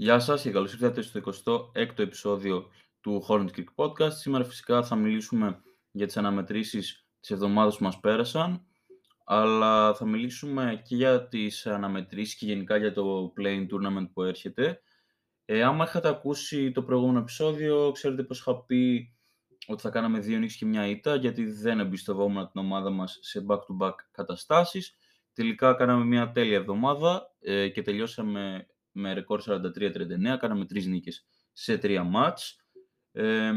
Γεια σας και καλώς ήρθατε στο 26ο επεισόδιο του Hornet Creek Podcast. Σήμερα φυσικά θα μιλήσουμε για τις αναμετρήσεις της εβδομάδας που μας πέρασαν, αλλά θα μιλήσουμε και για τις αναμετρήσεις και γενικά για το Playing Tournament που έρχεται. Ε, άμα είχατε ακούσει το προηγούμενο επεισόδιο, ξέρετε πως είχα πει ότι θα κάναμε δύο νίκες και μια ήττα, γιατί δεν εμπιστευόμουν την ομάδα μας σε back-to-back καταστάσεις. Τελικά κάναμε μια τέλεια εβδομάδα ε, και τελειώσαμε με ρεκόρ 43-39, κάναμε τρεις νίκες σε τρία μάτς. Ε,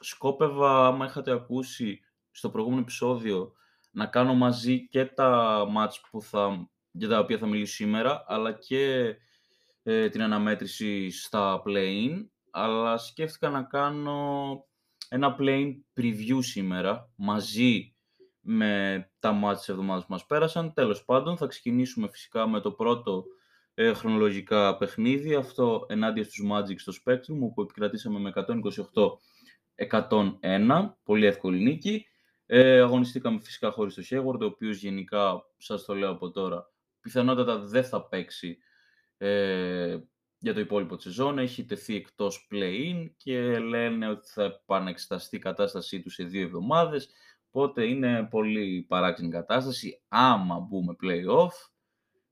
σκόπευα, άμα είχατε ακούσει στο προηγούμενο επεισόδιο, να κάνω μαζί και τα μάτς που θα, για τα οποία θα μιλήσω σήμερα, αλλά και ε, την αναμέτρηση στα play-in, αλλά σκέφτηκα να κάνω ένα play preview σήμερα, μαζί με τα μάτια της εβδομάδας που μας πέρασαν. Τέλος πάντων, θα ξεκινήσουμε φυσικά με το πρώτο ε, χρονολογικά παιχνίδι, αυτό ενάντια στους Magic στο Spectrum, όπου επικρατήσαμε με 128-101, πολύ εύκολη νίκη. Ε, αγωνιστήκαμε φυσικά χωρίς το Hayward, ο οποίος γενικά, σας το λέω από τώρα, πιθανότατα δεν θα παίξει ε, για το υπόλοιπο της σεζόν. Έχει τεθεί εκτός play-in και λένε ότι θα επανεξεταστεί η κατάστασή του σε δύο εβδομάδες. Οπότε είναι πολύ παράξενη κατάσταση. Άμα μπούμε play-off,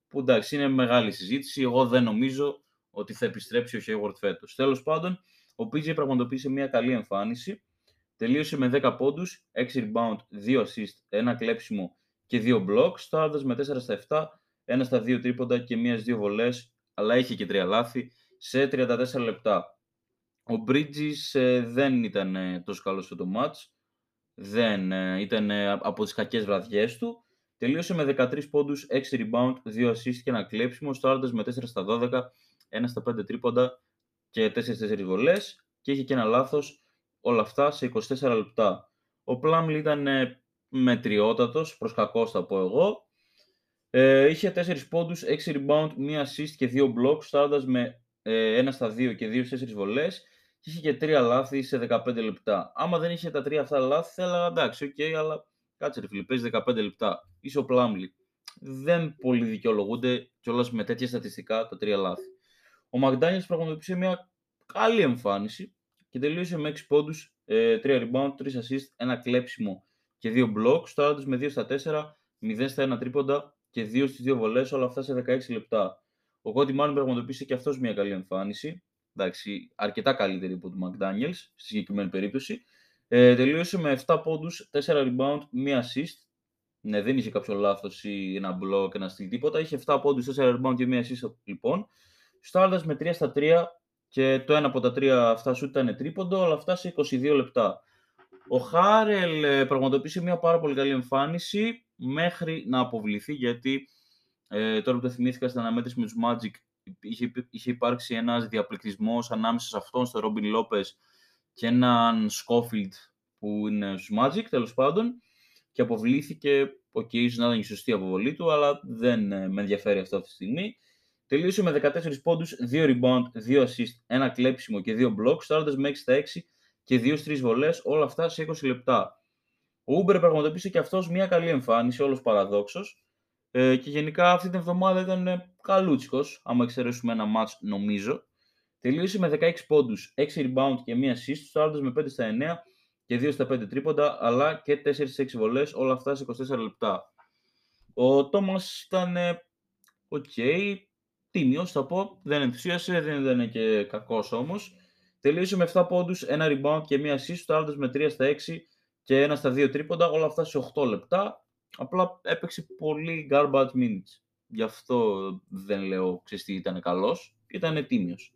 που εντάξει είναι μεγάλη συζήτηση, εγώ δεν νομίζω ότι θα επιστρέψει ο Hayward φέτος. Τέλος πάντων, ο PJ πραγματοποίησε μια καλή εμφάνιση. Τελείωσε με 10 πόντους, 6 rebound, 2 assist, 1 κλέψιμο και 2 blocks, στάροντας με 4 στα 7, 1 στα 2 τρίποντα και 1 2 βολές, αλλά είχε και 3 λάθη σε 34 λεπτά. Ο Bridges ε, δεν ήταν ε, τόσο καλός στο το match, δεν ε, ήταν ε, από τις κακές βραδιές του. Τελείωσε με 13 πόντους, 6 rebound, 2 assist και ένα κλέψιμο, στάροντας με 4 στα 12, 1 στα 5 τρίποντα και 4-4 βολές και είχε και ένα λάθος όλα αυτά σε 24 λεπτά. Ο Πλάμλ ήταν ε, μετριότατος, προς κακός θα πω εγώ. Ε, είχε 4 πόντους, 6 rebound, 1 assist και 2 blocks, στάροντας με ε, 1 στα 2 και 2 στις 4 βολές και είχε και 3 λάθη σε 15 λεπτά. Άμα δεν είχε τα 3 αυτά λάθη, θα έλεγα εντάξει, okay, αλλά κάτσε ρε φίλε, παίζει 15 λεπτά. Είσαι ο Πλάμλι. Δεν πολύ δικαιολογούνται κιόλας με τέτοια στατιστικά τα 3 λάθη. Ο Μακδάνιελς πραγματοποίησε μια καλή εμφάνιση και τελείωσε με 6 πόντους, 3 ε, rebound, 3 assist, 1 κλέψιμο και 2 blocks, σουτάροντας με 2 στα 4, 0 στα 1 τρίποντα και 2 στις 2 βολές, όλα αυτά σε 16 λεπτά. Ο Κόντι Μάνου πραγματοποίησε και αυτός μια καλή εμφάνιση. Εντάξει, αρκετά καλύτερη από του McDaniels στη συγκεκριμένη περίπτωση. Ε, τελείωσε με 7 πόντους, 4 rebound, 1 assist. Ναι, δεν είχε κάποιο λάθος ή ένα block, ένα στυλ τίποτα. Είχε 7 πόντους, 4 rebound και 1 assist λοιπόν. Στάροντα με 3 στα 3 και το ένα από τα τρία αυτά σου ήταν τρίποντο, αλλά αυτά σε 22 λεπτά. Ο Χάρελ ε, πραγματοποίησε μια πάρα πολύ καλή εμφάνιση μέχρι να αποβληθεί γιατί ε, τώρα που το θυμήθηκα στην αναμέτρηση με τους Magic είχε, είχε υπάρξει ένας διαπληκτισμός ανάμεσα σε αυτόν, στον Ρόμπιν Λόπες και έναν Σκόφιλντ που είναι στους Magic τέλος πάντων και αποβλήθηκε, okay, ίσως να ήταν η σωστή αποβολή του, αλλά δεν ε, με ενδιαφέρει αυτό αυτή τη στιγμή. Τελείωσε με 14 πόντους, 2 rebound, 2 assist, 1 κλέψιμο και 2 blocks, σουτάροντας με 6 στα 6 και 2 3 βολές, όλα αυτά σε 20 λεπτά. Ο Ούμπρε πραγματοποίησε και αυτός μια καλή εμφάνιση, όλως παραδόξως, ε, και γενικά αυτή την εβδομάδα ήταν ε, καλούτσικος, άμα εξαιρέσουμε ένα match νομίζω. Τελείωσε με 16 πόντους, 6 rebound και 1 assist, σουτάροντας με 5 στα 9 και 2 στα 5 τρίποντα, αλλά και 4 6 βολές, όλα αυτά σε 24 λεπτά. Ο Τόμας ήταν okay, τίμιος θα πω, δεν ενθουσίασε, δεν ήταν και κακός όμως. Τελείωσε με 7 πόντους, 1 rebound και 1 assist, στάροντας με 3 στα 6 και 1 στα 2 τρίποντα, όλα αυτά σε 8 λεπτά. Απλά έπαιξε πολύ garbage minutes. Γι' αυτό δεν λέω ξέρεις τι ήταν καλός. Ήταν τίμιος.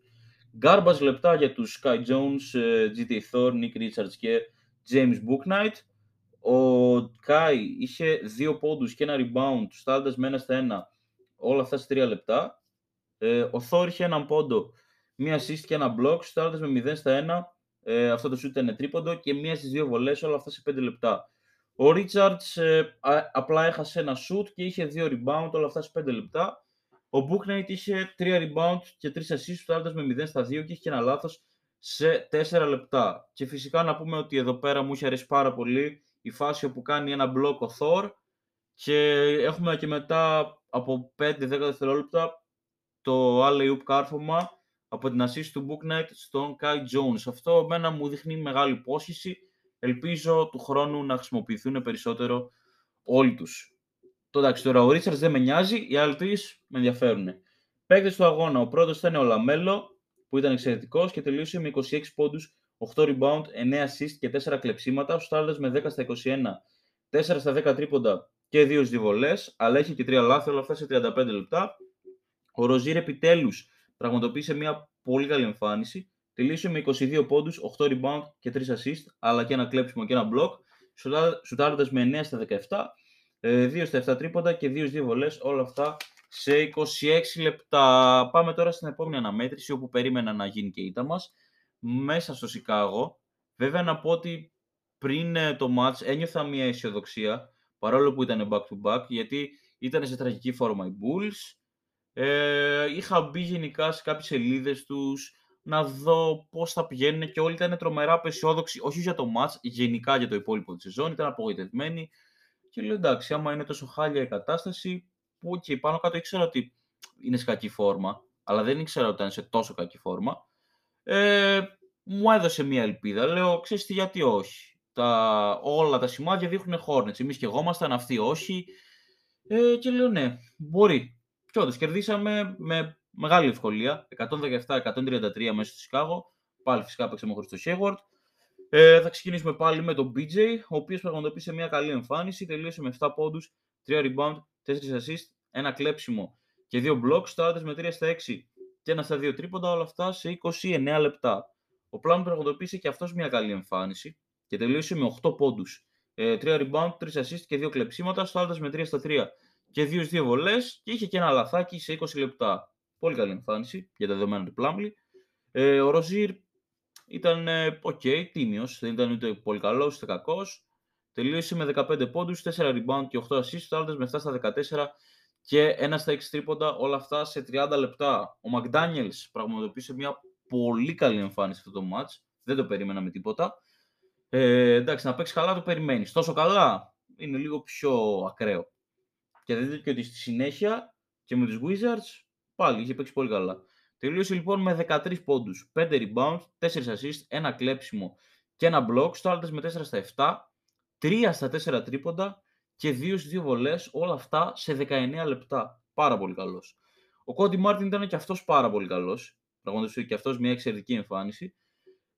Garbage λεπτά για τους Sky Jones, ε, GT Thor, Nick Richards και James Booknight. Ο Kai είχε 2 πόντους και ένα rebound, στάντας με ένα στα ένα, όλα αυτά σε 3 λεπτά. Ε, ο Thor είχε έναν πόντο, μία assist και ένα block, στάντας με 0 στα 1, ε, αυτό το shoot ήταν τρίποντο και μία στις δύο βολές, όλα αυτά σε 5 λεπτά. Ο Richards ε, απλά έχασε ένα shoot και είχε δύο rebound, όλα αυτά σε 5 λεπτά. Ο Booknight είχε 3 rebound και 3 assists, φτάνοντας με 0 στα 2 και είχε και ένα λάθος σε 4 λεπτά. Και φυσικά να πούμε ότι εδώ πέρα μου είχε αρέσει πάρα πολύ η φάση όπου κάνει ένα block ο Thor και έχουμε και μετά από 5-10 δευτερόλεπτα το alley oop κάρφωμα από την assist του Bouknight στον Kai Jones. Αυτό εμένα μου δείχνει μεγάλη υπόσχεση. Ελπίζω του χρόνου να χρησιμοποιηθούν περισσότερο όλοι τους. Το εντάξει, τώρα ο Ρίτσαρντς δεν με νοιάζει, οι άλλοι τρεις με ενδιαφέρουν. Παίκτες του αγώνα. Ο πρώτος ήταν ο Λαμέλο, που ήταν εξαιρετικός και τελείωσε με 26 πόντους, 8 rebound, 9 assist και 4 κλεψίματα. Σούταρε με 10 στα 21, 4 στα 10 τρίποντα και 2 σδιβολέ, αλλά έχει και 3 λάθη, όλα αυτά σε 35 λεπτά. Ο Ροζίρ επιτέλους πραγματοποίησε μια πολύ καλή εμφάνιση. Τελείωσε με 22 πόντους, 8 rebound και 3 assist, αλλά και ένα κλέψιμο και ένα block. Σουτάροντας με 9 στα 17 2 ε, στα 7 τρίποντα και 2 βολές, όλα αυτά σε 26 λεπτά. Πάμε τώρα στην επόμενη αναμέτρηση όπου περίμενα να γίνει και η ήττα μας. Μέσα στο Σικάγο. Βέβαια να πω ότι πριν ε, το match ένιωθα μια αισιοδοξία παρόλο που ήταν back to back γιατί ήταν σε τραγική φόρμα οι Bulls. Ε, είχα μπει γενικά σε κάποιες σελίδες τους να δω πώς θα πηγαίνουν και όλοι ήταν τρομερά απεσιόδοξοι, όχι για το match, γενικά για το υπόλοιπο της σεζόν, ήταν απογοητευμένοι. Και λέω εντάξει, άμα είναι τόσο χάλια η κατάσταση, που και πάνω κάτω ήξερα ότι είναι σε κακή φόρμα, αλλά δεν ήξερα ότι ήταν σε τόσο κακή φόρμα. Ε, μου έδωσε μια ελπίδα. Λέω, ξέρεις τι, γιατί όχι; Τα, όλα τα σημάδια δείχνουν Hornets. Εμείς και εγώ ήμασταν, αυτοί όχι. Ε, και λέω, ναι, μπορεί. Και όντως, κερδίσαμε με μεγάλη ευκολία. 117-133 μέσα στο Σικάγο. Πάλι φυσικά παίξαμε χωρίς το Hayward. Ε, θα ξεκινήσουμε πάλι με τον BJ, ο οποίος πραγματοποίησε μια καλή εμφάνιση. Τελείωσε με 7 πόντους, 3 rebound, 4 assist, ένα κλέψιμο και 2 blocks. Σούταρε με 3 στα 6 και ένα στα 2 τρίποντα, όλα αυτά σε 29 λεπτά. Ο Πλάμλι πραγματοποίησε και αυτός μια καλή εμφάνιση και τελείωσε με 8 πόντους. 3 rebound, 3 assist και 2 κλεψίματα. Σούταρε με 3 στα 3 και 2 2 βολές και είχε και ένα λαθάκι σε 20 λεπτά. Πολύ καλή εμφάνιση για τα δεδομένα του Πλάμλι. Ε, ο Ροζίρ ήταν okay, τίμιος, δεν ήταν ούτε πολύ καλός ούτε κακός. Τελείωσε με 15 πόντους, 4 rebound και 8 assists, το με 7 στα 14 και 1 στα 6 τρίποντα, όλα αυτά σε 30 λεπτά. Ο McDaniels πραγματοποίησε μια πολύ καλή εμφάνιση αυτό το match, δεν το περίμενα με τίποτα. Ε, εντάξει, να παίξει καλά το περιμένεις. Τόσο καλά είναι λίγο πιο ακραίο. Και δείτε και ότι στη συνέχεια και με τους Wizards πάλι είχε παίξει πολύ καλά. Τελείωσε λοιπόν με 13 πόντους, 5 rebound, 4 assist, ένα κλέψιμο και ένα block. Στάλτε με 4 στα 7, 3 στα 4 τρίποντα και 2 στις 2 βολές. Όλα αυτά σε 19 λεπτά. Πάρα πολύ καλός. Ο Κόντι Μάρτιν ήταν και αυτός πάρα πολύ καλός. Πραγματικά και αυτός μια εξαιρετική εμφάνιση.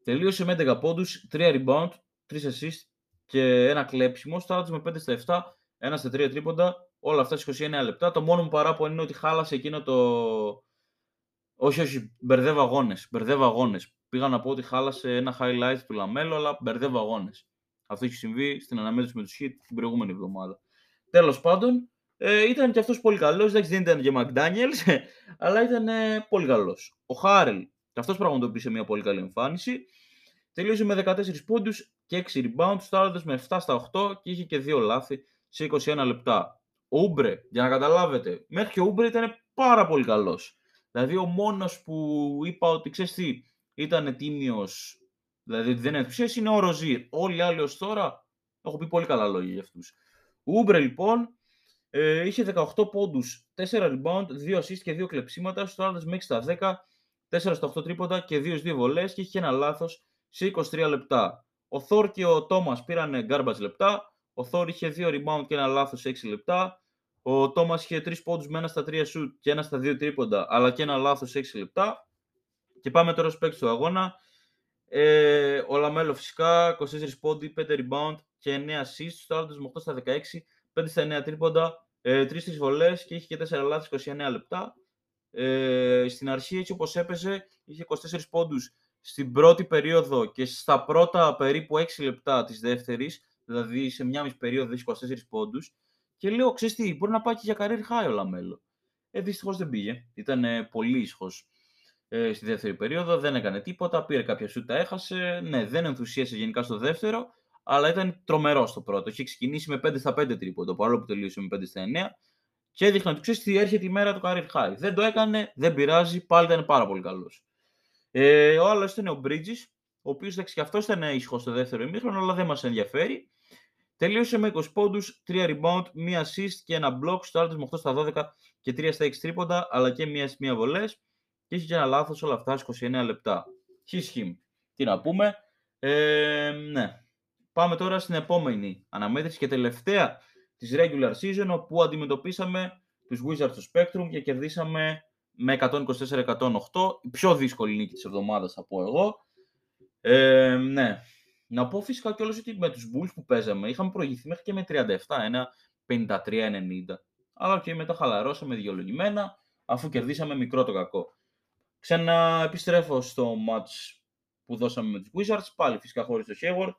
Τελείωσε με 11 πόντους, 3 rebound, 3 assist και ένα κλέψιμο. Σούταρε με 5 στα 7, 1 στα 3 τρίποντα. Όλα αυτά σε 29 λεπτά. Το μόνο μου παράπονο είναι ότι χάλασε εκείνο το, όχι, όχι, μπερδεύω αγώνες. Μπερδεύω αγώνες. Πήγα να πω ότι χάλασε ένα highlight του Λαμέλο, αλλά μπερδεύω αγώνες. Αυτό έχει συμβεί στην αναμέτρηση με τους Χιτ την προηγούμενη εβδομάδα. Τέλος πάντων, ε, ήταν και αυτός πολύ καλός. Δεν ήταν και McDaniels, αλλά ήταν ε, πολύ καλός. Ο Χάρελ, και αυτός πραγματοποίησε μια πολύ καλή εμφάνιση. Τελείωσε με 14 πόντους και 6 rebounds, στάροντα με 7 στα 8 και είχε και 2 λάθη σε 21 λεπτά. Ο Ούμπρε, για να καταλάβετε, μέχρι και ο Ούμπρε ήταν πάρα πολύ καλός. Δηλαδή ο μόνος που είπα ότι ξέρεις τι, ήταν τίμιος, δηλαδή δεν είναι είναι ο Ροζίρ. Όλοι οι άλλοι ως τώρα έχω πει πολύ καλά λόγια για αυτούς. Ούμπρε λοιπόν ε, είχε 18 πόντους, 4 rebound, 2 assist και 2 κλεψίματα, στο άλλο μέχρι στα 10, 4 στα 8 τρίποντα και 2 2 βολές και είχε ένα λάθος σε 23 λεπτά. Ο Θόρ και ο Τόμας πήραν garbage λεπτά, ο Θόρ είχε 2 rebound και ένα λάθος σε 6 λεπτά, ο Τόμας είχε τρεις πόντους με ένα στα τρία σουτ και ένα στα δύο τρίποντα, αλλά και ένα λάθος 6 λεπτά. Και πάμε τώρα στους παίκτες του αγώνα. Ε, ο Λαμέλο φυσικά 24 πόντοι, 5 rebound και 9 assist. Σούταρε με 8 στα 16, 5 στα 9 τρίποντα, ε, 3 στις βολές και είχε και 4 λάθη 29 λεπτά. Ε, στην αρχή, έτσι όπως έπαιζε, είχε 24 πόντους στην πρώτη περίοδο και στα πρώτα περίπου 6 λεπτά της δεύτερης, δηλαδή σε μια μισή περίοδο είχε 24 πόντους. Και λέω, ξέρεις τι, μπορεί να πάει και για career high ο Λαμέλο. Ε, δυστυχώς δεν πήγε. Ήταν πολύ ήσυχος ε, στη δεύτερη περίοδο, δεν έκανε τίποτα, πήρε κάποια σου, τα έχασε. Ναι, δεν ενθουσίασε γενικά στο δεύτερο, αλλά ήταν τρομερός στο πρώτο. Είχε ξεκινήσει με 5 στα 5 τρίποντο, παρόλο που τελείωσε με 5 στα 9. Και έδειχνε ότι ξέρεις τι έρχεται η μέρα του career high. Δεν το έκανε, δεν πειράζει, πάλι ήταν πάρα πολύ καλός. Ε, ο άλλος ήταν ο Bridges, ο οποίος και αυτός ήταν ήσυχος στο δεύτερο ημίχρονο, αλλά δεν μας ενδιαφέρει. Τελείωσε με 20 πόντους, 3 rebound, 1 assist και ένα block, στο άλλο με 8 στα 12 και 3 στα 6 τρίποντα, αλλά και μία στις μία βολές και είχε και ένα λάθος όλα αυτά 29 λεπτά. Χισχυμ. Τι να πούμε. Ε, ναι. Πάμε τώρα στην επόμενη αναμέτρηση και τελευταία της regular season, όπου αντιμετωπίσαμε τους Wizards του Spectrum και κερδίσαμε με 124-108. Η πιο δύσκολη νίκη της εβδομάδας θα πω εγώ. Ε, ναι. Να πω φυσικά κιόλας ότι με τους Bulls που παίζαμε είχαμε προηγηθεί μέχρι και με 37, ένα 53-90. Αλλά και μετά χαλαρώσαμε δικαιολογημένα αφού κερδίσαμε μικρό το κακό. Ξαναεπιστρέφω στο match που δώσαμε με τους Wizards, πάλι φυσικά χωρίς το Hayward.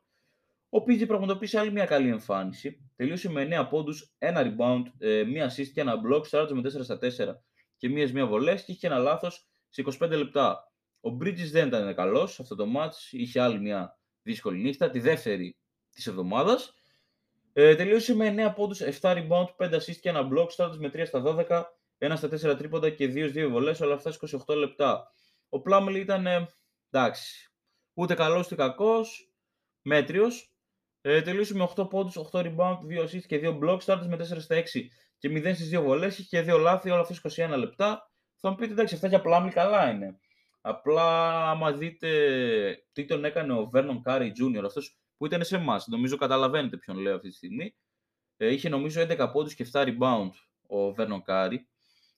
Ο PG πραγματοποίησε άλλη μια καλή εμφάνιση. Τελείωσε με 9 πόντους, ένα rebound, ε, μία assist και ένα block, στράτωσε με 4 στα 4 και μίας μία βολές και είχε ένα λάθος σε 25 λεπτά. Ο Bridges δεν ήταν καλός σε αυτό το match, είχε άλλη μια δύσκολη νύχτα, τη δεύτερη της εβδομάδας. Ε, τελείωσε με 9 πόντους, 7 rebound, 5 assist και ένα block, στράτωσε με 3 στα 12, 1 στα 4 τρίποντα και 2-2 βολές, όλα αυτά 28 λεπτά. Ο Plumlee ήταν, ε, εντάξει, ούτε καλός ούτε κακός, μέτριος. Ε, τελείωσε με 8 πόντους, 8 rebound, 2 assist και 2 blocks, στράτωσε με 4 στα 6 και 0 στις 2 βολές, και 2 λάθη, όλα αυτά 21 λεπτά. Θα μου πείτε, εντάξει, αυτά για Plumlee καλά είναι. Απλά, άμα δείτε τι τον έκανε ο Vernon Curry Jr., αυτός που ήταν σε εμάς. Νομίζω καταλαβαίνετε ποιον λέω αυτή τη στιγμή. Ε, είχε νομίζω 11 πόντους και 7 rebound ο Vernon Curry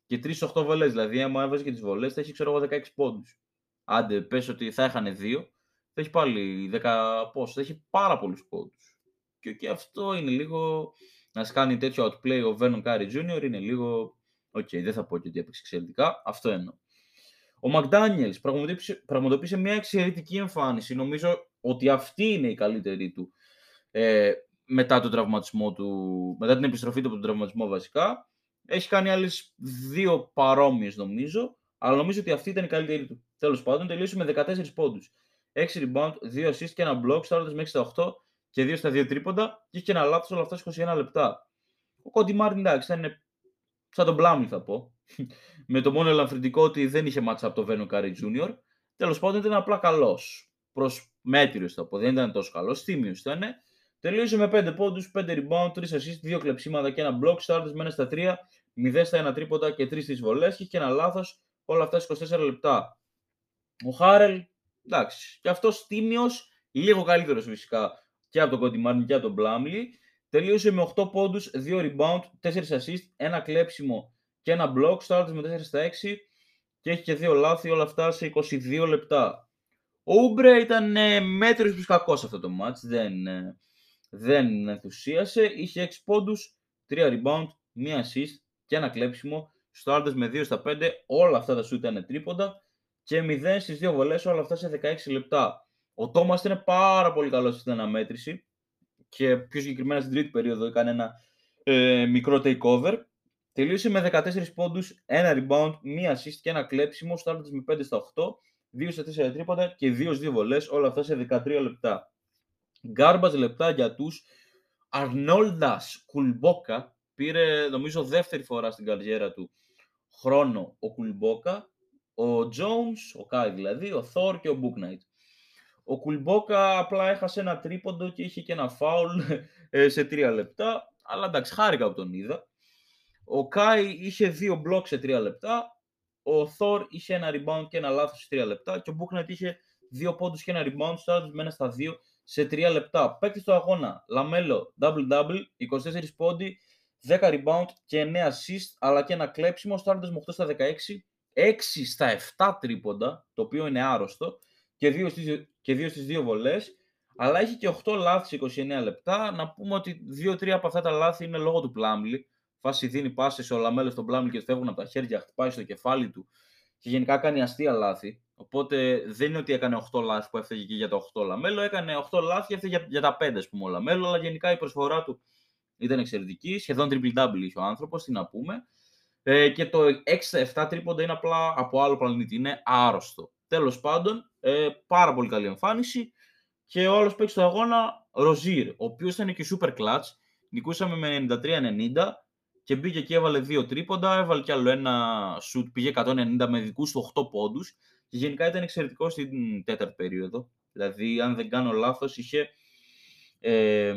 και 3-8 βολές. Δηλαδή, άμα έβαζε και τις βολές, θα έχει ξέρω εγώ 16 πόντους. Άντε, πες ότι θα είχαν 2, θα έχει πάλι 10 πόσο, θα έχει πάρα πολλούς πόντους. Και, και αυτό είναι λίγο, να σου κάνει τέτοιο outplay ο Vernon Curry Jr. είναι λίγο, okay, δεν θα πω και ότι έπαιξε εξαιρετικά, αυτό εννοώ. Ο McDaniels πραγματοποίησε, πραγματοποίησε μια εξαιρετική εμφάνιση. Νομίζω ότι αυτή είναι η καλύτερη του ε, μετά τον τραυματισμό του, μετά την επιστροφή του από τον τραυματισμό βασικά. Έχει κάνει άλλες δύο παρόμοιες νομίζω, αλλά νομίζω ότι αυτή ήταν η καλύτερη του. Τέλος πάντων, τελείωσε με 14 πόντους. 6 rebound, 2 assist και ένα block, σουτάροντας με έξι στα 8 και 2 στα 2 τρίποντα και είχε ένα λάθος όλα αυτά 21 λεπτά. Ο Κόντι Μάρτιν εντάξει, ήταν σαν τον Πλάμι θα πω. με το μόνο ελαφρυντικό ότι δεν είχε μάτσα από το Βένο Κάρι Junior. Τέλος πάντων ήταν απλά καλός. Προς μέτριος θα πω. Δεν ήταν τόσο καλός. Τίμιο ήταν. Τελείωσε με 5 πόντους, 5 rebound, 3 assist, 2 κλεψίματα και ένα block. Στάρτε με στα 3, 0 στα 1 τρίποτα και 3 στις βολές. Και είχε ένα λάθος όλα αυτά 24 λεπτά. Ο Χάρελ, εντάξει, και αυτός τίμιο, λίγο καλύτερος φυσικά και από τον Κόντι Μάρτιν και από τον Μπλάμλι. Τελείωσε με 8 πόντους, 2 rebound, 4 assist, ένα κλέψιμο και ένα block. Στάρτες με 4 στα 6 και έχει και 2 λάθη όλα αυτά σε 22 λεπτά. Ο Ούμπρε ήταν ε, μέτριος προς κακός αυτό το match, δεν, ε, δεν ενθουσίασε. Είχε 6 πόντους, 3 rebound, 1 assist και ένα κλέψιμο. Στάρτες με 2 στα 5, όλα αυτά τα σου ήταν τρίποντα και 0 στις 2 βολές, όλα αυτά σε 16 λεπτά. Ο Τόμας ήταν πάρα πολύ καλός στην αναμέτρηση και πιο συγκεκριμένα στην τρίτη περίοδο έκανε ένα ε, μικρό takeover. Τελείωσε με 14 πόντους, 1 rebound, 1 assist και ένα κλέψιμο, στάρτες με 5 στα 8 2 στα 4 τρίποντα και 2 2 βολές, όλα αυτά σε 13 λεπτά. Γκάρμπας λεπτά για τους Αρνόλντας Κουλμπόκα, πήρε νομίζω δεύτερη φορά στην καριέρα του χρόνο ο Κουλμπόκα, ο Jones, ο Κάι δηλαδή, ο Θόρ και ο Bouknight. Ο Κουλμπόκα απλά έχασε ένα τρίποντο και είχε και ένα φάουλ ε, σε 3 λεπτά, αλλά εντάξει, χάρηκα που τον είδα. Ο Κάι είχε δύο μπλοκ σε 3 λεπτά, ο Θόρ είχε ένα rebound και ένα λάθος σε 3 λεπτά και ο Μπούκναϊτ είχε δύο πόντους και ένα rebound σουτάροντας με ένα στα 2 σε 3 λεπτά. Παίκτες του αγώνα, Λαμέλο, double-double, 24 πόντοι, 10 rebound και 9 assist, αλλά και ένα κλέψιμο, σουτάροντας με 8 στα 16, 6 στα 7 τρίποντα, το οποίο είναι άρρωστο, και 2 στις, και 2, στις 2 βολές, αλλά έχει και 8 λάθη σε 29 λεπτά. Να πούμε ότι 2-3 από αυτά τα λάθη είναι λόγω του Πλάμλι, φάση δίνει πάσες ο Λαμέλο στον Πλάμλι και φεύγουν από τα χέρια, χτυπάει στο κεφάλι του και γενικά κάνει αστεία λάθη. Οπότε δεν είναι ότι έκανε 8 λάθη που έφταιγε και για τα 8 Λαμέλο, έκανε 8 λάθη και έφταιγε για, για τα 5 ας πούμε ο Λαμέλο, αλλά γενικά η προσφορά του ήταν εξαιρετική, σχεδόν triple-double είχε ο άνθρωπος, τι να πούμε. Ε, και το 6-7 τρίποντα είναι απλά από άλλο πλανήτη, είναι άρρωστο. Τέλος πάντων, ε, πάρα πολύ καλή εμφάνιση. Και ο άλλος παίξει στο αγώνα, Ροζίρ, ο οποίος ήταν και super clutch. Νικούσαμε με 93-90 και μπήκε και έβαλε δύο τρίποντα, έβαλε κι άλλο ένα σουτ, πήγε 190 με δικούς του 8 πόντους και γενικά ήταν εξαιρετικό στην τέταρτη περίοδο. Δηλαδή, αν δεν κάνω λάθος, είχε ε,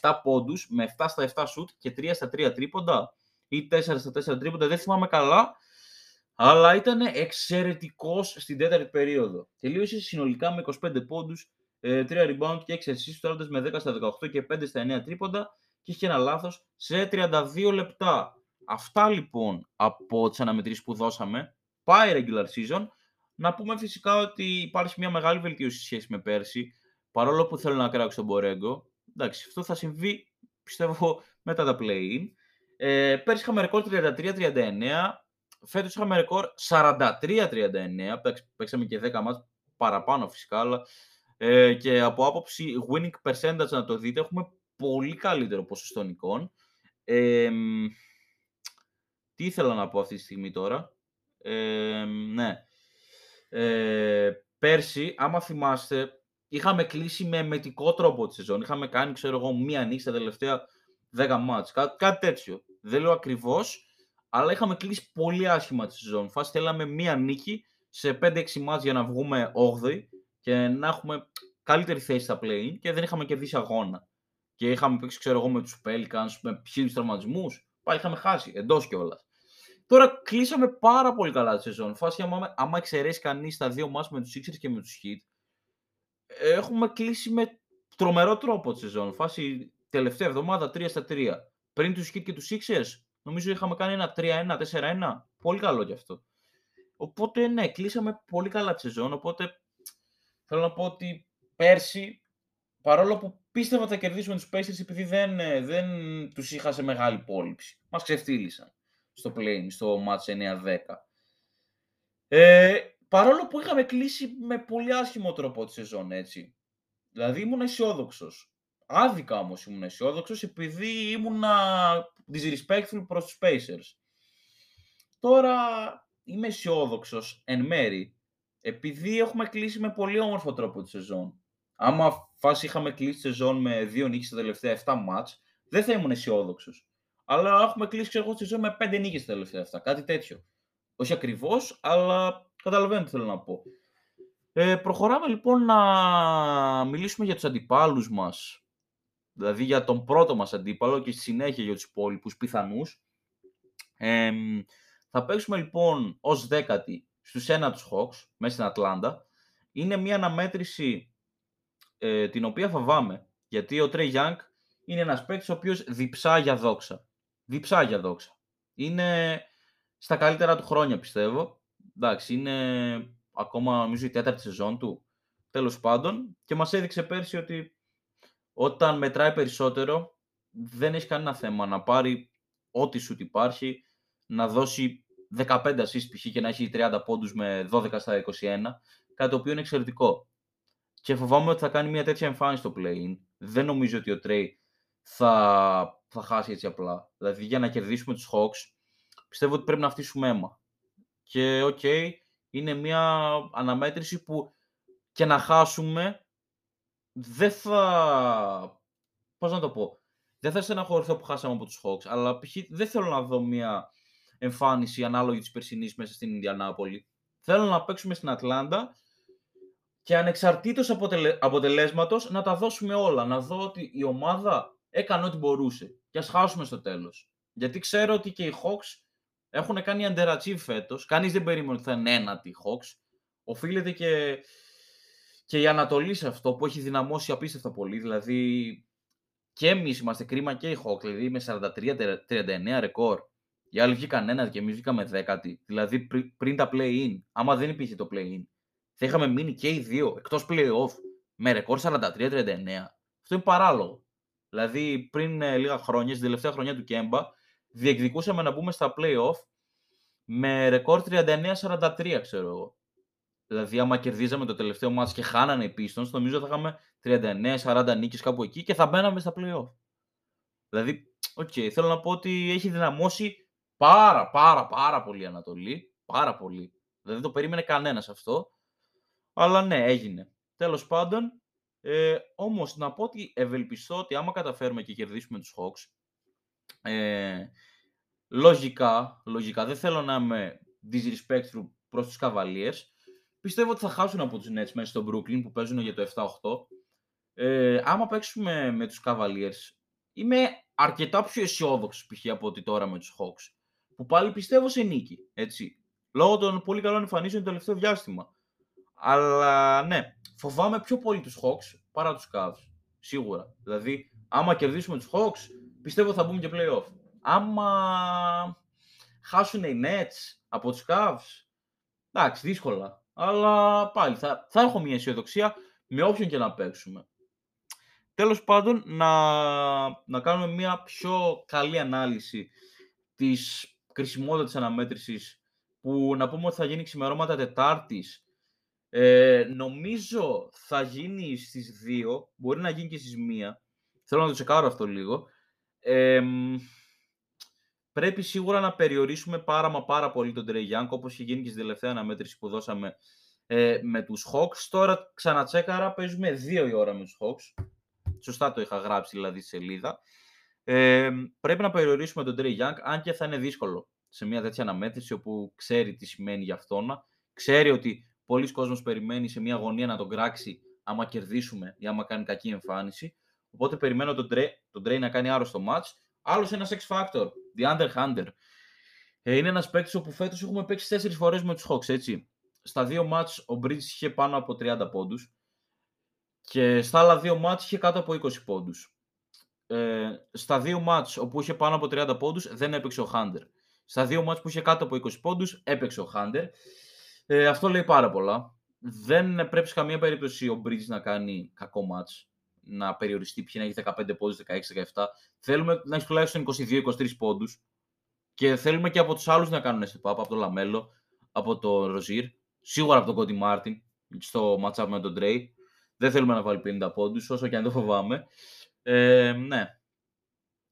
17 πόντους με 7 στα 7 σουτ και 3 στα 3 τρίποντα. ή 4 στα 4 τρίποντα, δεν θυμάμαι καλά. Αλλά ήταν εξαιρετικός στην τέταρτη περίοδο. Τελείωσε συνολικά με 25 πόντους, 3 ε, rebound και 6 assists, με 10 στα 18 και 5 στα 9 τρίποντα και είχε ένα λάθος σε 32 λεπτά. Αυτά λοιπόν από τις αναμετρήσεις που δώσαμε. Πάει regular season. Να πούμε φυσικά ότι υπάρχει μια μεγάλη βελτίωση σχέση με πέρσι. Παρόλο που θέλω να κράξω τον Μπορέγκο. Εντάξει, αυτό θα συμβεί πιστεύω μετά τα play-in. Ε, πέρσι είχαμε ρεκόρ 33-39. Φέτος είχαμε ρεκόρ 43-39. Παίξαμε και 10 μάτς παραπάνω φυσικά. Αλλά, ε, και από άποψη winning percentage να το δείτε, έχουμε πολύ καλύτερο ποσοστό νικών. Ε, τι ήθελα να πω αυτή τη στιγμή τώρα; Ε, ναι. Ε, πέρσι, άμα θυμάστε, είχαμε κλείσει με μετικό τρόπο τη σεζόν. Είχαμε κάνει, ξέρω εγώ, μία νύχτα τα τελευταία 10 μάτς. Κά, κάτι τέτοιο. Δεν λέω ακριβώς, αλλά είχαμε κλείσει πολύ άσχημα τη σεζόν. Φάση θέλαμε μία νίκη σε 5-6 μάτς για να βγούμε 8 και να έχουμε καλύτερη θέση στα play και δεν είχαμε κερδίσει αγώνα. Και είχαμε παίξει, ξέρω εγώ, με τους Pelicans, με χίλιους τραυματισμούς. Πάλι είχαμε χάσει εντός κιόλας. Τώρα κλείσαμε πάρα πολύ καλά τη σεζόν. Φάση, άμα, άμα εξαιρέσει κανείς τα δύο μάτς με τους Sixers και με τους Heat, έχουμε κλείσει με τρομερό τρόπο τη σεζόν. Φάση τελευταία εβδομάδα 3 στα 3. Πριν τους Heat και τους Sixers, νομίζω είχαμε κάνει ένα 3-1, 4-1. Πολύ καλό κι αυτό. Οπότε ναι, κλείσαμε πολύ καλά τη σεζόν. Οπότε θέλω να πω ότι πέρσι, παρόλο που πίστευα ότι θα κερδίσουμε τους Pacers επειδή δεν, ε, δεν τους είχα σε μεγάλη πόληψη. Μας ξεφτύλισαν στο plane, στο match 9-10. Ε, παρόλο που είχαμε κλείσει με πολύ άσχημο τρόπο τη σεζόν, έτσι. Δηλαδή ήμουν αισιόδοξος. Άδικα όμως ήμουν αισιόδοξος επειδή ήμουν disrespectful προς τους Pacers. Τώρα είμαι αισιόδοξος εν μέρη επειδή έχουμε κλείσει με πολύ όμορφο τρόπο τη σεζόν. Άμα φάση είχαμε κλείσει τη σεζόν με δύο νίκες στα τελευταία 7 ματς, δεν θα ήμουν αισιόδοξος. Αλλά έχουμε κλείσει ξέρω, τη σεζόν με 5 νίκες στα τελευταία 7. Κάτι τέτοιο. Όχι ακριβώς, αλλά καταλαβαίνετε τι θέλω να πω. Ε, προχωράμε λοιπόν να μιλήσουμε για τους αντιπάλους μας, δηλαδή για τον πρώτο μας αντίπαλο και στη συνέχεια για τους υπόλοιπους πιθανούς. Ε, θα παίξουμε λοιπόν ως δέκατοι στους ένατους Hawks, μέσα στην Ατλάντα. Είναι μια αναμέτρηση ε, την οποία φοβάμαι, γιατί ο Τρέι Young είναι ένας παίκτης ο οποίος διψά για δόξα. Διψά για δόξα. Είναι στα καλύτερα του χρόνια πιστεύω. Εντάξει, είναι ακόμα νομίζω η τέταρτη σεζόν του. Τέλος πάντων. Και μας έδειξε πέρσι ότι όταν μετράει περισσότερο δεν έχει κανένα θέμα να πάρει ό,τι σου υπάρχει, να δώσει 15 assists π.χ. και να έχει 30 πόντους με 12 στα 21, κάτι το οποίο είναι εξαιρετικό. Και φοβάμαι ότι θα κάνει μια τέτοια εμφάνιση στο play-in. Δεν νομίζω ότι ο Τρέι θα, θα χάσει έτσι απλά. Δηλαδή για να κερδίσουμε τους Hawks πιστεύω ότι πρέπει να αφήσουμε αίμα. Και ok, okay, είναι μια αναμέτρηση που και να χάσουμε δεν θα... Πώς να το πω. Δεν θα στεναχωρηθώ που χάσαμε από τους Hawks, αλλά π.χ. δεν θέλω να δω μια εμφάνιση ανάλογη της περσινής μέσα στην Ινδιανάπολη. Θέλω να παίξουμε στην Ατλάντα και ανεξαρτήτως αποτελε... αποτελέσματος να τα δώσουμε όλα. Να δω ότι η ομάδα έκανε ό,τι μπορούσε και ας χάσουμε στο τέλος. Γιατί ξέρω ότι και οι Hawks έχουν κάνει underachieve φέτος. Κανείς δεν περίμενε ότι θα είναι ένατοι οι Hawks. Οφείλεται και, και η Ανατολή σε αυτό που έχει δυναμώσει απίστευτα πολύ. Δηλαδή και εμείς είμαστε κρίμα και οι Hawks. Δηλαδή με 43-39 ρεκόρ. Οι άλλοι βγήκαν ένα και εμείς βγήκαμε δέκατη. Δηλαδή πριν τα play-in, άμα δεν υπήρχε το play-in, θα είχαμε μείνει και οι δύο εκτός play-off με ρεκόρ 43-39. Αυτό είναι παράλογο. Δηλαδή πριν ε, λίγα χρόνια, στην τελευταία χρονιά του Κέμπα, διεκδικούσαμε να μπούμε στα play-off με ρεκόρ 39-43, ξέρω εγώ. Δηλαδή, άμα κερδίζαμε το τελευταίο ματς και χάνανε οι Pistons, νομίζω θα είχαμε 39-40 νίκες κάπου εκεί και θα μπαίναμε στα play-off. Δηλαδή, ok, okay, θέλω να πω ότι έχει δυναμώσει πάρα πάρα πάρα πολύ Ανατολή. Πάρα πολύ. Δεν το περίμενε κανένας αυτό. Αλλά ναι, έγινε. Τέλος πάντων, ε, όμως να πω ότι ευελπιστώ ότι άμα καταφέρουμε και κερδίσουμε τους Hawks, ε, λογικά, λογικά, δεν θέλω να είμαι disrespectful προς τους Cavaliers, πιστεύω ότι θα χάσουν από τους Nets μέσα στο Brooklyn που παίζουν για το 7-8. Ε, άμα παίξουμε με τους Cavaliers, είμαι αρκετά πιο αισιόδοξος π.χ. από ότι τώρα με τους Hawks. Που πάλι πιστεύω σε νίκη, έτσι. Λόγω των πολύ καλών εμφανίσεων το τελευταίο διάστημα. Αλλά ναι, φοβάμαι πιο πολύ τους Hawks παρά τους Cavs. Σίγουρα. Δηλαδή, άμα κερδίσουμε τους Hawks, πιστεύω θα μπούμε και play-off. Άμα χάσουν οι Nets από τους Cavs, εντάξει, δύσκολα. Αλλά πάλι θα, θα έχω μια αισιοδοξία με όποιον και να παίξουμε. Τέλος πάντων, να, να κάνουμε μια πιο καλή ανάλυση της κρισιμότητας της αναμέτρησης που να πούμε ότι θα γίνει ξημερώματα Τετάρτης. Ε, νομίζω θα γίνει στις 2, μπορεί να γίνει και στις 1. Θέλω να το τσεκάρω αυτό λίγο. Ε, πρέπει σίγουρα να περιορίσουμε πάρα μα πάρα πολύ τον Trey Young, όπως είχε γίνει και στην τελευταία αναμέτρηση που δώσαμε ε, με τους Hawks. Τώρα ξανατσέκαρα, παίζουμε 2 η ώρα με τους Hawks. Σωστά το είχα γράψει δηλαδή στη σελίδα. Ε, πρέπει να περιορίσουμε τον Trey Young, αν και θα είναι δύσκολο σε μια τέτοια αναμέτρηση όπου ξέρει τι σημαίνει για αυτόν. Ξέρει ότι πολλοί κόσμος περιμένει σε μια αγωνία να τον κράξει άμα κερδίσουμε ή άμα κάνει κακή εμφάνιση. Οπότε περιμένω τον Trey, τον Trey να κάνει άρρωστο match. Άλλος ένας X Factor, The Underhander. Ε, είναι ένας παίκτης όπου φέτος έχουμε παίξει τέσσερις φορές με τους Hawks, έτσι. Στα δύο match ο Bridges είχε πάνω από 30 πόντους και στα άλλα δύο μάτς είχε κάτω από 20 πόντους. Ε, στα δύο μάτς όπου είχε πάνω από 30 πόντους δεν έπαιξε ο Χάντερ. Στα δύο μάτς που είχε κάτω από 20 πόντους έπαιξε ο Χάντερ. Ε, αυτό λέει πάρα πολλά. Δεν πρέπει σε καμία περίπτωση ο Bridges να κάνει κακό μάτς. Να περιοριστεί πια να έχει 15 πόντους, 16-17. Θέλουμε να έχεις τουλάχιστον 22-23 πόντους. Και θέλουμε και από τους άλλους να κάνουν step up, από τον Λαμέλο, από τον Ροζίρ, σίγουρα από τον Κόντι Μάρτιν, στο match με τον Τρέι. Δεν θέλουμε να βάλει 50 πόντους, όσο και αν το φοβάμαι. Ε, ναι.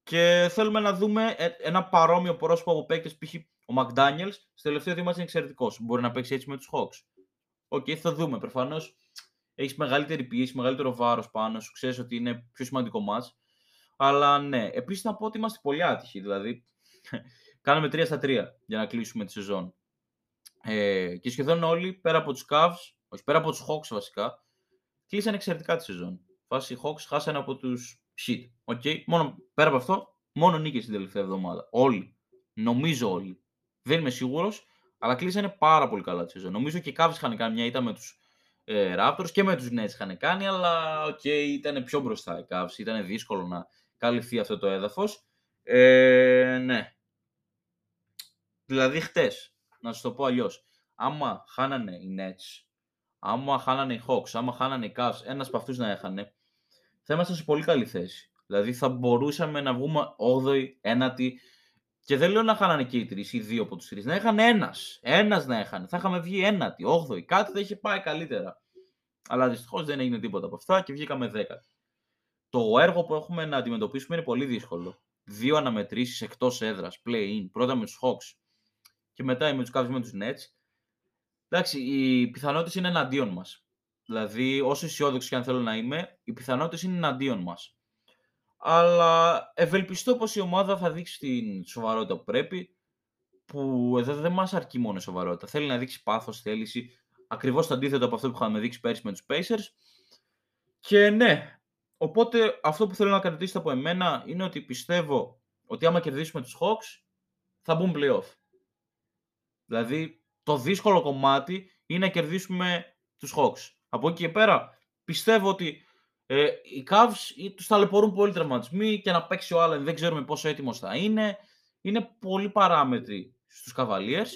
Και θέλουμε να δούμε ε, ένα παρόμοιο πρόσωπο από παίκτες, π.χ. ο Μακδάνιελ, στο τελευταίο δύο είναι εξαιρετικός. Μπορεί να παίξει έτσι με τους Hawks. Ok, okay, θα δούμε. Προφανώς έχεις μεγαλύτερη πίεση, μεγαλύτερο βάρος πάνω σου, ξέρεις ότι είναι πιο σημαντικό ματς. Αλλά ναι, επίσης να πω ότι είμαστε πολύ άτυχοι. Δηλαδή, κάναμε 3 στα 3 για να κλείσουμε τη σεζόν. Ε, και σχεδόν όλοι, πέρα από τους Cavs, όχι πέρα από τους Hawks βασικά, κλείσανε εξαιρετικά τη σεζόν. Φάση Hawks χάσανε από τους shit. Okay. Μόνο, πέρα από αυτό, μόνο νίκες την τελευταία εβδομάδα. Όλοι. Νομίζω όλοι. Δεν είμαι σίγουρος, αλλά κλείσανε πάρα πολύ καλά τη σεζόν. Νομίζω και οι Cavs είχαν κάνει μια ήττα με τους ε, Raptors και με τους Nets είχαν κάνει, αλλά ok, okay, ήταν πιο μπροστά οι Cavs. Ήταν δύσκολο να καλυφθεί αυτό το έδαφος. Ε, ναι. Δηλαδή, χτες, να σου το πω αλλιώς, άμα χάνανε οι Nets άμα χάνανε οι Hawks, άμα χάνανε οι Cavs, ένας από αυτούς να έχανε, θα ήμασταν σε πολύ καλή θέση. Δηλαδή θα μπορούσαμε να βγούμε 8η, 9η και δεν λέω να χάνανε και οι τρεις ή δύο από τους τρεις. Να είχαν ένας. Ένας να είχαν. Θα είχαμε βγει ένατη, 8η. Κάτι θα είχε πάει καλύτερα. Αλλά δυστυχώς δεν έγινε τίποτα από αυτά και βγήκαμε 10. Το έργο που έχουμε να αντιμετωπίσουμε είναι πολύ δύσκολο. Δύο αναμετρήσεις εκτός έδρας, play-in. Πρώτα με τους Hawks και μετά με τους Cavs με τους Nets. Εντάξει, οι πιθανότητες είναι εναντίον μας. Δηλαδή, όσο αισιόδοξο και αν θέλω να είμαι, οι πιθανότητες είναι εναντίον μας. Αλλά ευελπιστώ πως η ομάδα θα δείξει την σοβαρότητα που πρέπει, που εδώ δεν μας αρκεί μόνο η σοβαρότητα. Θέλει να δείξει πάθος, θέληση, ακριβώς το αντίθετο από αυτό που είχαμε δείξει πέρσι με τους Pacers. Και ναι, οπότε αυτό που θέλω να κρατήσετε από εμένα είναι ότι πιστεύω ότι άμα κερδίσουμε τους Hawks θα μπουν playoff. Δηλαδή το δύσκολο κομμάτι είναι να κερδίσουμε τους Hawks. Από εκεί και πέρα πιστεύω ότι ε, οι Cavs τους ταλαιπωρούν πολύ τραυματισμοί και να παίξει ο Allen δεν ξέρουμε πόσο έτοιμος θα είναι. Είναι πολλοί παράμετροι στους Cavaliers.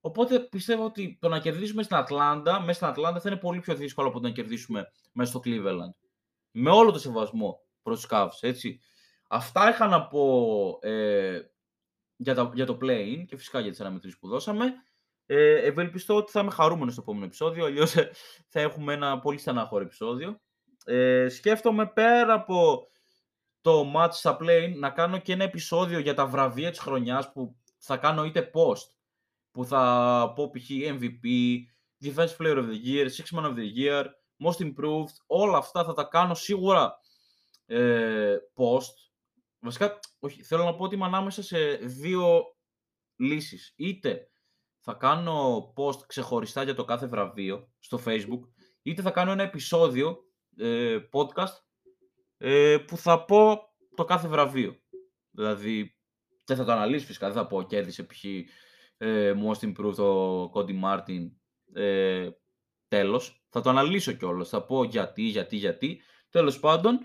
Οπότε πιστεύω ότι το να κερδίσουμε στην Ατλάντα, μέσα στην Ατλάντα θα είναι πολύ πιο δύσκολο από το να κερδίσουμε μέσα στο Cleveland. Με όλο το σεβασμό προς τους Cavs, έτσι. Αυτά είχα να πω ε, για, για το play-in και φυσικά για τις αναμετρήσεις που δώσαμε. Ε, ευελπιστώ ότι θα είμαι χαρούμενος στο επόμενο επεισόδιο, αλλιώς ε, θα έχουμε ένα πολύ στενάχωρο επεισόδιο. Ε, σκέφτομαι πέρα από το match στα play να κάνω και ένα επεισόδιο για τα βραβεία της χρονιάς που θα κάνω είτε post, που θα πω π.χ. MVP, Defense Player of the Year, Six Man of the Year, Most Improved, όλα αυτά θα τα κάνω σίγουρα ε, post. Βασικά, όχι, θέλω να πω ότι είμαι ανάμεσα σε δύο λύσεις. Είτε θα κάνω post ξεχωριστά για το κάθε βραβείο στο facebook, είτε θα κάνω ένα επεισόδιο ε, podcast ε, που θα πω το κάθε βραβείο. Δηλαδή, δεν θα το αναλύσω φυσικά, δεν θα πω κέρδισε π.χ. Ε, most improved ο Cody Martin ε, τέλος. Θα το αναλύσω κιόλας, θα πω γιατί, γιατί, γιατί. Τέλος πάντων,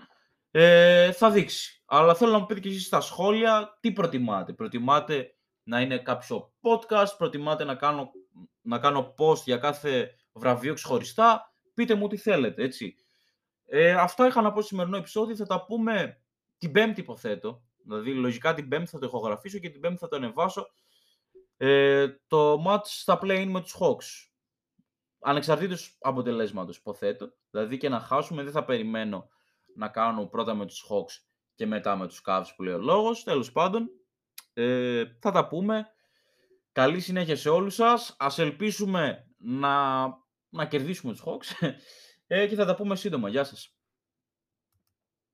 ε, θα δείξει. Αλλά θέλω να μου πείτε και εσείς στα σχόλια τι προτιμάτε. Προτιμάτε να είναι κάποιο podcast, προτιμάτε να κάνω, να κάνω post για κάθε βραβείο ξεχωριστά. Πείτε μου τι θέλετε, έτσι. Ε, αυτά είχα να πω στο σημερινό επεισόδιο. Θα τα πούμε την Πέμπτη, υποθέτω. Δηλαδή, λογικά την Πέμπτη θα το ηχογραφήσω και την Πέμπτη θα το ανεβάσω. Ε, το match στα play-in με τους Hawks. Ανεξαρτήτως αποτελέσματος, υποθέτω. Δηλαδή και να χάσουμε, δεν θα περιμένω να κάνω πρώτα με τους Hawks και μετά με τους Cavs που λέει ο λόγος. Τέλος πάντων, ε, θα τα πούμε. Καλή συνέχεια σε όλους σας. Ας ελπίσουμε να, να κερδίσουμε τους Hawks ε, και θα τα πούμε σύντομα. Γεια σας.